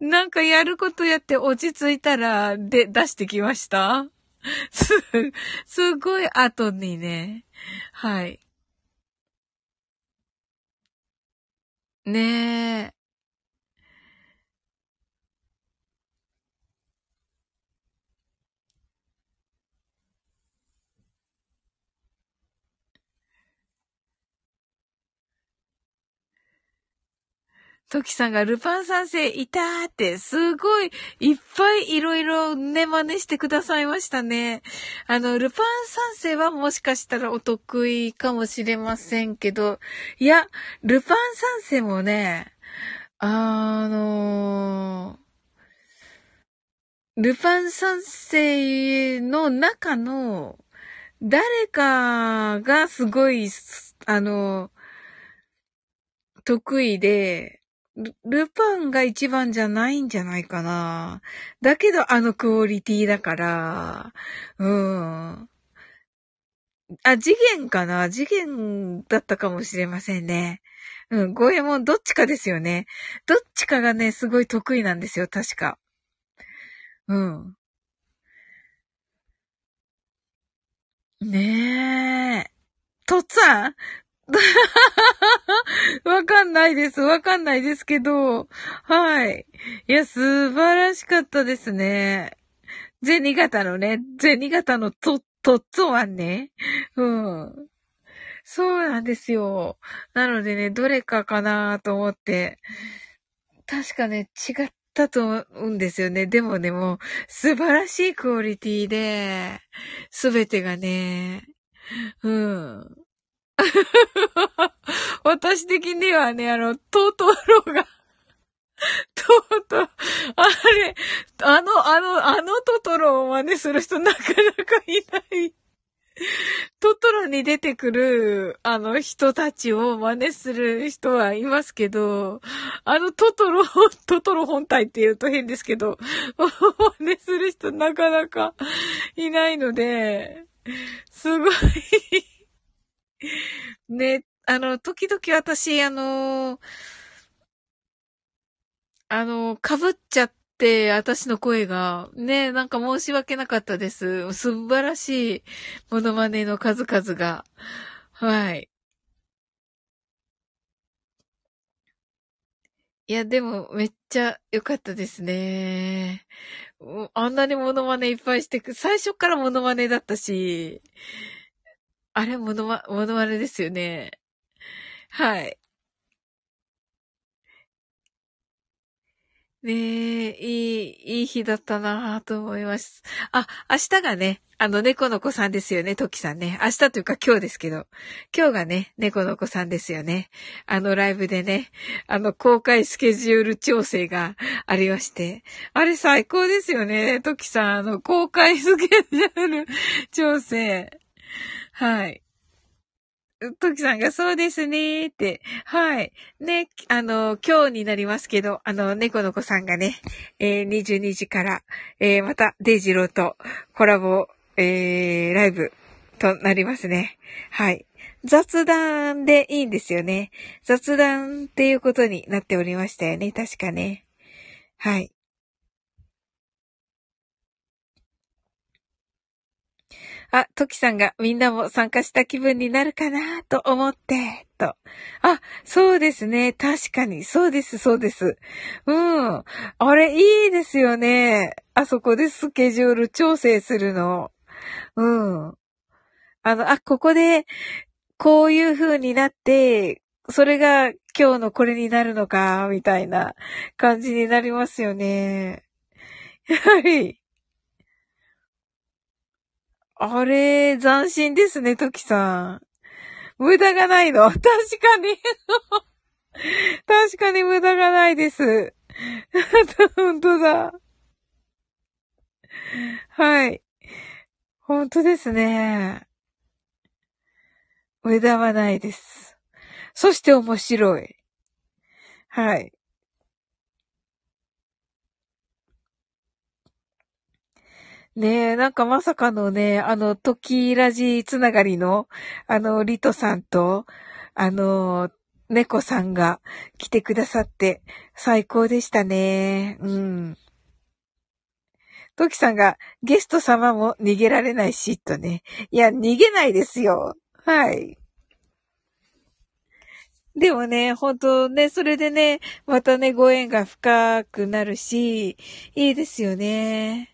なんかやることやって落ち着いたら、で、出してきましたす、すごい後にね。はい。ねえ。トキさんがルパン三世いたーって、すごい、いっぱいいろいろね、真似してくださいましたね。あの、ルパン三世はもしかしたらお得意かもしれませんけど、いや、ルパン三世もね、あのルパン三世の中の誰かがすごい、あの、得意で、ル、ルパンが一番じゃないんじゃないかな。だけどあのクオリティだから、うん。あ、次元かな？次元だったかもしれませんね。うん、ゴエモンどっちかですよね。どっちかがね、すごい得意なんですよ、確か。うん。ねえ。とっつぁん？わかんないです。わかんないですけど、はい。いや、素晴らしかったですね。銭形のね、銭形のと、とっつはね。うん。そうなんですよ。なのでね、どれかかなと思って。確かね、違ったと思うんですよね。でもね、もう、素晴らしいクオリティで、すべてがね、うん。私的にはね、あの、トトロが トト、あれ、あの、あの、あのトトロを真似する人なかなかいない。トトロに出てくる、あの人たちを真似する人はいますけど、あのトトロ、トトロ本体って言うと変ですけど、真似する人なかなかいないので、すごい ね、あの、時々私、あの、あの、被っちゃって、私の声が、ね、なんか申し訳なかったです。素晴らしいモノマネの数々が。はい。いや、でも、めっちゃ良かったですね。あんなにモノマネいっぱいしてく、最初からモノマネだったし、あれ、モノマ、モノマネですよね。はい。ねえ、いい、いい日だったなぁと思います。あ、明日がね、あの、猫の子さんですよね、トキさんね。明日というか今日ですけど。今日がね、猫の子さんですよね。あのライブでね、あの、公開スケジュール調整がありまして。あれ最高ですよね、トキさん。あの、公開スケジュール調整。はい。トキさんがそうですねーって。はい。ね、あの、今日になりますけど、あの、猫の子さんがね、えー、22時から、えー、また、デイジローとコラボ、えー、ライブとなりますね。はい。雑談でいいんですよね。雑談っていうことになっておりましたよね。確かね。はい。あ、トキさんがみんなも参加した気分になるかなと思って、と。あ、そうですね。確かに。そうです、そうです。うん。あれ、いいですよね。あそこでスケジュール調整するの。うん。あの、あ、ここで、こういう風になって、それが今日のこれになるのか、みたいな感じになりますよね。はい。あれ、斬新ですね、トキさん。無駄がないの。確かに。確かに無駄がないです。本当だ。はい。本当ですね。無駄はないです。そして面白い。はい。ねえ、なんかまさかのね、あの、時ラジつながりの、あの、リトさんと、あの、猫さんが来てくださって、最高でしたね。うん。トキさんが、ゲスト様も逃げられないし、とね。いや、逃げないですよ。はい。でもね、本当ね、それでね、またね、ご縁が深くなるし、いいですよね。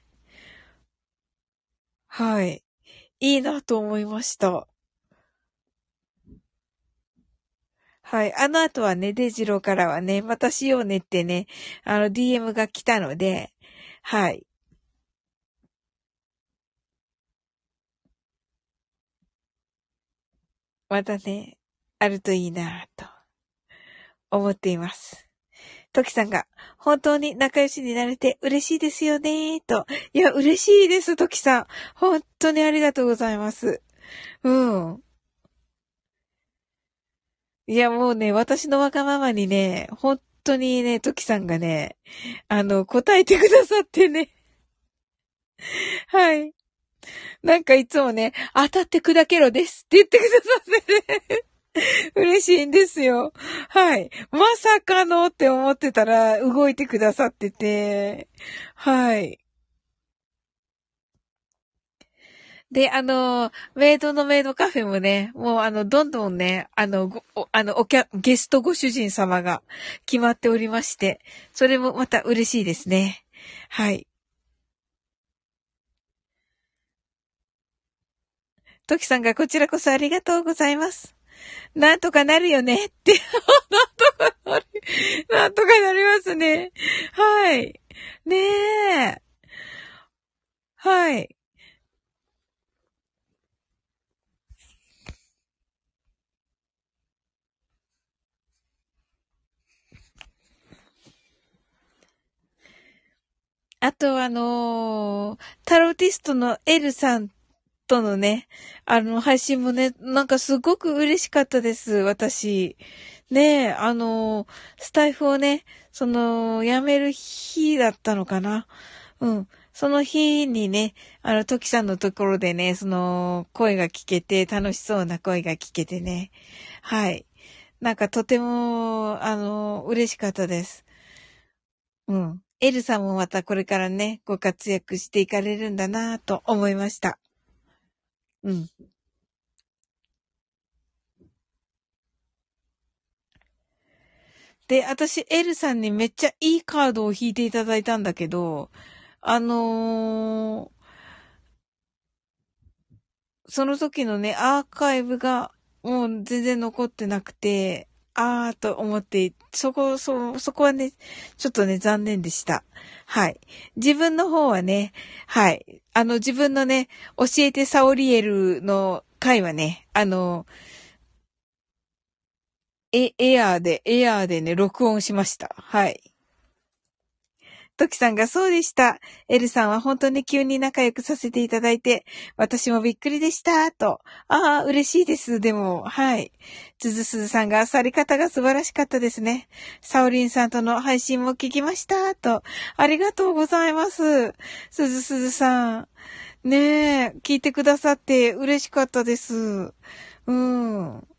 はい。いいなと思いました。はい。あの後はね、デジローからはね、またしようねってね、あの、DM が来たので、はい。またね、あるといいなと思っています。トキさんが、本当に仲良しになれて嬉しいですよねと。いや、嬉しいです、トキさん。本当にありがとうございます。うん。いや、もうね、私のわがままにね、本当にね、トキさんがね、あの、答えてくださってね。はい。なんかいつもね、当たって砕けろですって言ってくださってね。嬉しいんですよ。はい。まさかのって思ってたら動いてくださってて、はい。で、あの、メイドのメイドカフェもね、もうあの、どんどんね、あの、あの、お客、ゲストご主人様が決まっておりまして、それもまた嬉しいですね。はい。トキさんがこちらこそありがとうございます。なんとかなるよねって。なんとかなる。なんとかなりますね。はい。ねえ。はい。あとあのー、タロティストのエルさんとのね、あの、配信もね、なんかすごく嬉しかったです、私。ねえ、あの、スタイフをね、その、辞める日だったのかな。うん。その日にね、あの、トキさんのところでね、その、声が聞けて、楽しそうな声が聞けてね。はい。なんかとても、あの、嬉しかったです。うん。エルさんもまたこれからね、ご活躍していかれるんだなぁと思いました。うん。で、私、エルさんにめっちゃいいカードを引いていただいたんだけど、あのー、その時のね、アーカイブがもう全然残ってなくて、あーと思って、そこ、そ、そこはね、ちょっとね、残念でした。はい。自分の方はね、はい。あの、自分のね、教えてサオリエルの回はね、あの、え、エアーで、エアーでね、録音しました。はい。トキさんがそうでした。エルさんは本当に急に仲良くさせていただいて、私もびっくりでした、と。ああ、嬉しいです。でも、はい。ズズスズさんが去り方が素晴らしかったですね。サオリンさんとの配信も聞きました、と。ありがとうございます。スズスズさん。ねえ、聞いてくださって嬉しかったです。うん。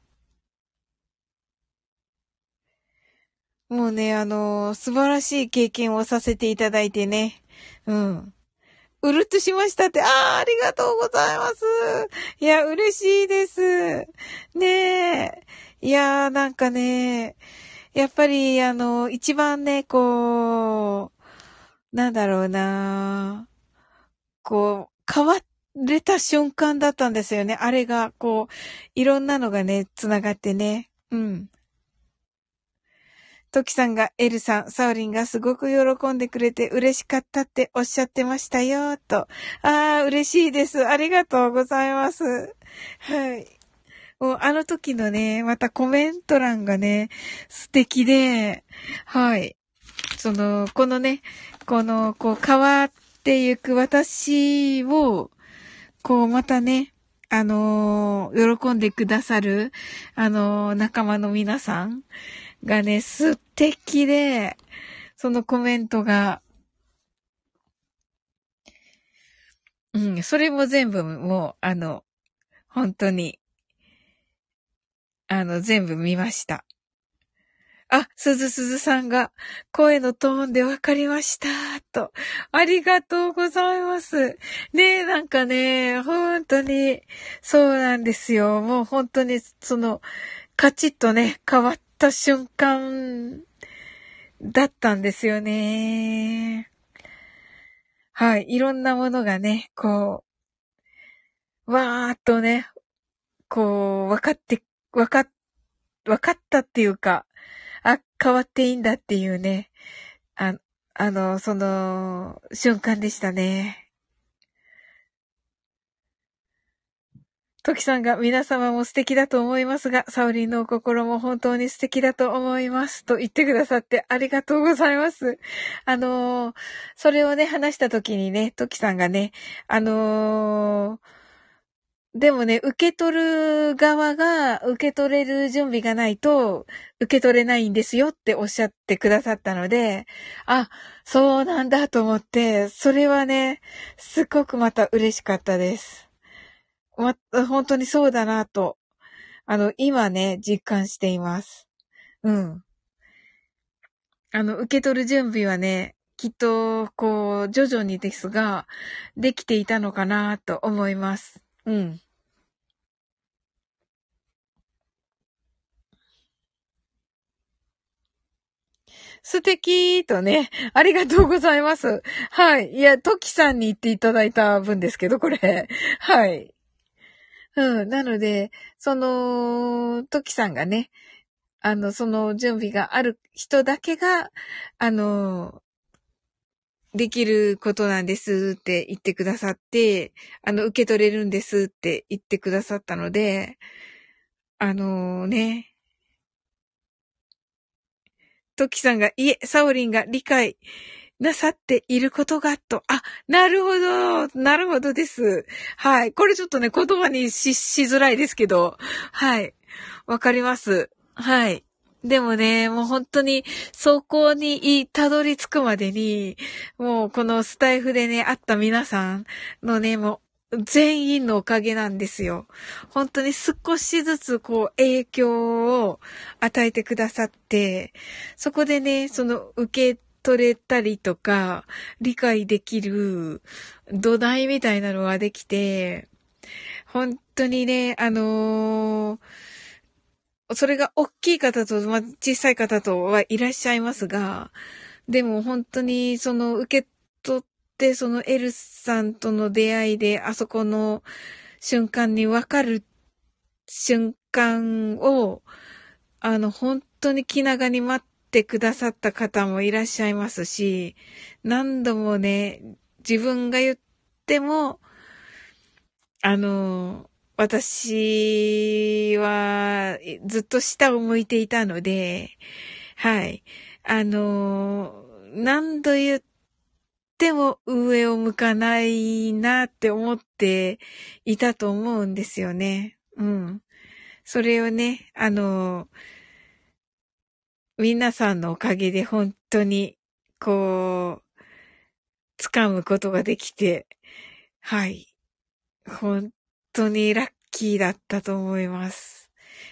もうね、あのー、素晴らしい経験をさせていただいてね。うん。うるっとしましたって、ああ、ありがとうございます。いや、嬉しいです。ねえ。いやー、なんかね、やっぱり、あの、一番ね、こう、なんだろうなこう、変われた瞬間だったんですよね。あれが、こう、いろんなのがね、つながってね。うん。トキさんがエルさん、サオリンがすごく喜んでくれて嬉しかったっておっしゃってましたよ、と。ああ、嬉しいです。ありがとうございます。はい。もうあの時のね、またコメント欄がね、素敵で、はい。その、このね、この、こう、変わってゆく私を、こう、またね、あのー、喜んでくださる、あのー、仲間の皆さんがね、素敵で、そのコメントが、うん、それも全部もう、あの、本当に、あの、全部見ました。あ、すずすずさんが声のトーンでわかりました。と。ありがとうございます。ねえ、なんかね、本当に、そうなんですよ。もう本当に、その、カチッとね、変わった瞬間だったんですよね。はい。いろんなものがね、こう、わーっとね、こう、わかって、わか、わかったっていうか、あ、変わっていいんだっていうね、あ、あの、その、瞬間でしたね。トキさんが皆様も素敵だと思いますが、サオリンのお心も本当に素敵だと思います。と言ってくださってありがとうございます。あのー、それをね、話した時にね、トキさんがね、あのーでもね、受け取る側が受け取れる準備がないと受け取れないんですよっておっしゃってくださったので、あ、そうなんだと思って、それはね、すごくまた嬉しかったです。ま、本当にそうだなと、あの、今ね、実感しています。うん。あの、受け取る準備はね、きっと、こう、徐々にですが、できていたのかなと思います。うん。素敵とね、ありがとうございます。はい。いや、トキさんに言っていただいた分ですけど、これ。はい。うん。なので、その、トキさんがね、あの、その準備がある人だけが、あの、できることなんですって言ってくださって、あの、受け取れるんですって言ってくださったので、あのね、トキさんが、いえ、サオリンが理解なさっていることが、と。あ、なるほど、なるほどです。はい。これちょっとね、言葉にし、しづらいですけど、はい。わかります。はい。でもね、もう本当に、そこにたどり着くまでに、もうこのスタイフでね、会った皆さんのね、もう全員のおかげなんですよ。本当に少しずつこう影響を与えてくださって、そこでね、その受け取れたりとか、理解できる土台みたいなのができて、本当にね、あのーそれが大きい方と、まあ、小さい方とはいらっしゃいますが、でも本当にその受け取って、そのエルさんとの出会いで、あそこの瞬間にわかる瞬間を、あの、本当に気長に待っててくださった方もいらっしゃいますし、何度もね、自分が言っても、あの、私はずっと下を向いていたので、はい。あの、何度言っても上を向かないなって思っていたと思うんですよね。うん。それをね、あの、皆さんのおかげで本当に、こう、掴むことができて、はい。本当にラッキーだったと思います。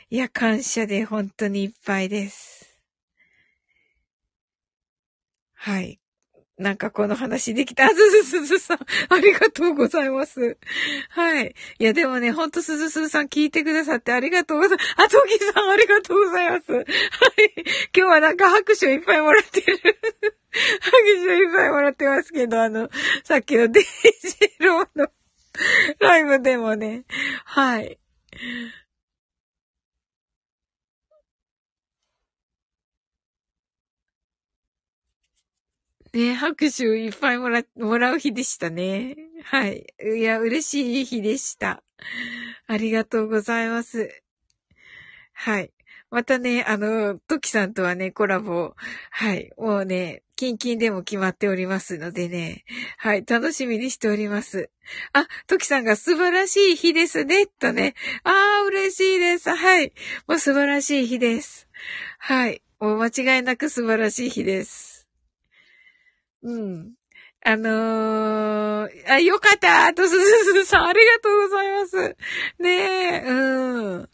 いや、感謝で本当にいっぱいです。はい。なんかこの話できた。あ、すずすずさん、ありがとうございます。はい。いや、でもね、ほんとすずすずさん聞いてくださってありがとうございます。あ、トギさんありがとうございます。はい。今日はなんか拍手いっぱいもらってる。拍手いっぱいもらってますけど、あの、さっきのデイジローのライブでもね、はい。ね、拍手いっぱいもら、もらう日でしたね。はい。いや、嬉しい日でした。ありがとうございます。はい。またね、あの、トキさんとはね、コラボ、はい。もうね、キンキンでも決まっておりますのでね。はい、楽しみにしております。あ、トキさんが素晴らしい日ですね、とね。あー、嬉しいです。はい。もう素晴らしい日です。はい。もう間違いなく素晴らしい日です。うん。あのー、あ、よかったと、すずすさん、ありがとうございます。ねえ、うん。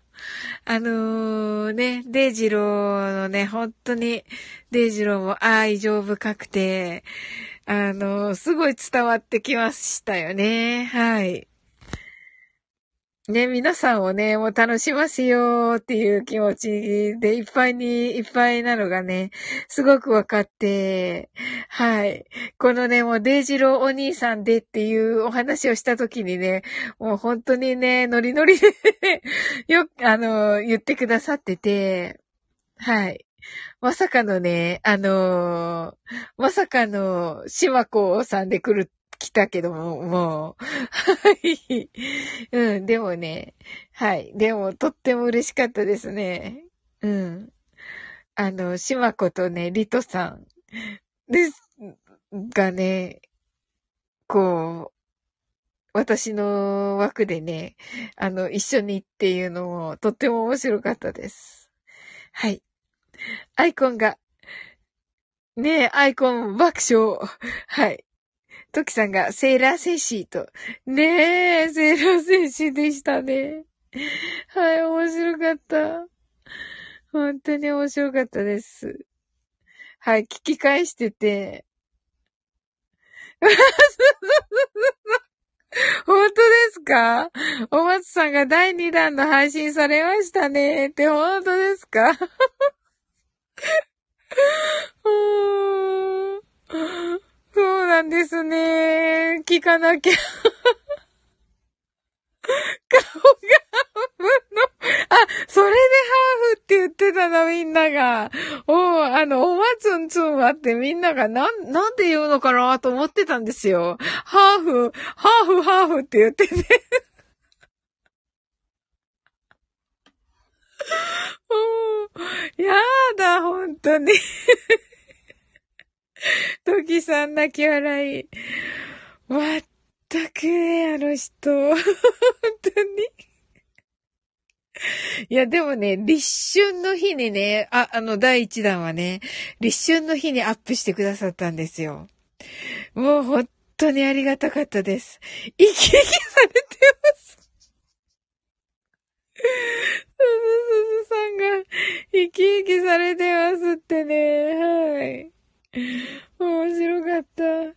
あのー、ね、デイジローのね、本当に、デイジローも愛情深くて、あのー、すごい伝わってきましたよね。はい。ね、皆さんをね、もう楽しませよっていう気持ちでいっぱいにいっぱいなのがね、すごくわかって、はい。このね、もうデイジローお兄さんでっていうお話をした時にね、もう本当にね、ノリノリで よ、あの、言ってくださってて、はい。まさかのね、あのまさかの、島子さんで来る来たけども、もう、はい。うん、でもね、はい。でも、とっても嬉しかったですね。うん。あの、島子とね、リトさんです、がね、こう、私の枠でね、あの、一緒にっていうのもとっても面白かったです。はい。アイコンが、ねえ、アイコン爆笑。はい。トキさんがセーラー戦士と。ねえ、セーラー戦士でしたね。はい、面白かった。本当に面白かったです。はい、聞き返してて。本当ですか？お松さんが第2弾の配信されましたね。って本当ですか？そうなんですね。聞かなきゃ。顔がハーフの、あ、それでハーフって言ってたのみんなが。おあの、おまつんつんはってみんながなん、なんで言うのかなと思ってたんですよ。ハーフ、ハーフ、ハーフって言ってて。おやだ、本当に。トキさん泣き笑い。まったくね、あの人。本当に。いや、でもね、立春の日にね、あ、あの、第一弾はね、立春の日にアップしてくださったんですよ。もう本当にありがたかったです。生き生きされてます。すずすずさんが生き生きされてますってね。はい。面白かった。い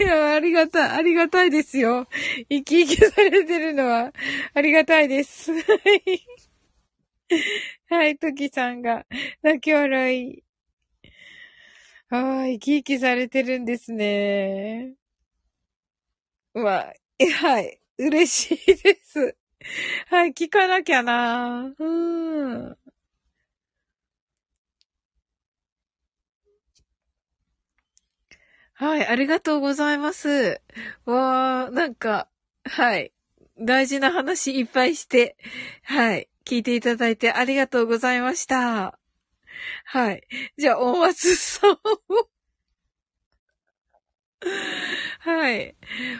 や、ありがた、ありがたいですよ。生き生きされてるのは、ありがたいです。はい。はい、トキさんが、泣き笑い。ああ、生き生きされてるんですね。まあ、はい、嬉しいです。はい、聞かなきゃな。うん。はい、ありがとうございます。わー、なんか、はい。大事な話いっぱいして、はい。聞いていただいてありがとうございました。はい。じゃあ、大松さんをはい。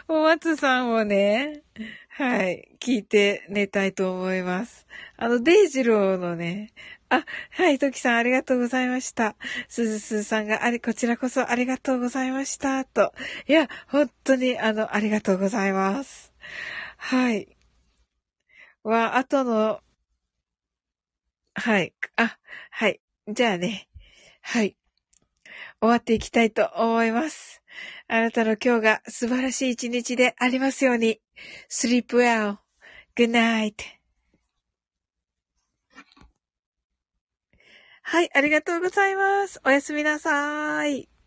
大松さんをね、はい。聞いて寝たいと思います。あの、デイジローのね、あ、はい、トキさんありがとうございました。すずすーさんがあり、こちらこそありがとうございました。と。いや、本当にあの、ありがとうございます。はい。は、あとの、はい。あ、はい。じゃあね。はい。終わっていきたいと思います。あなたの今日が素晴らしい一日でありますように。Sleep well. Good night. はい、ありがとうございます。おやすみなさーい。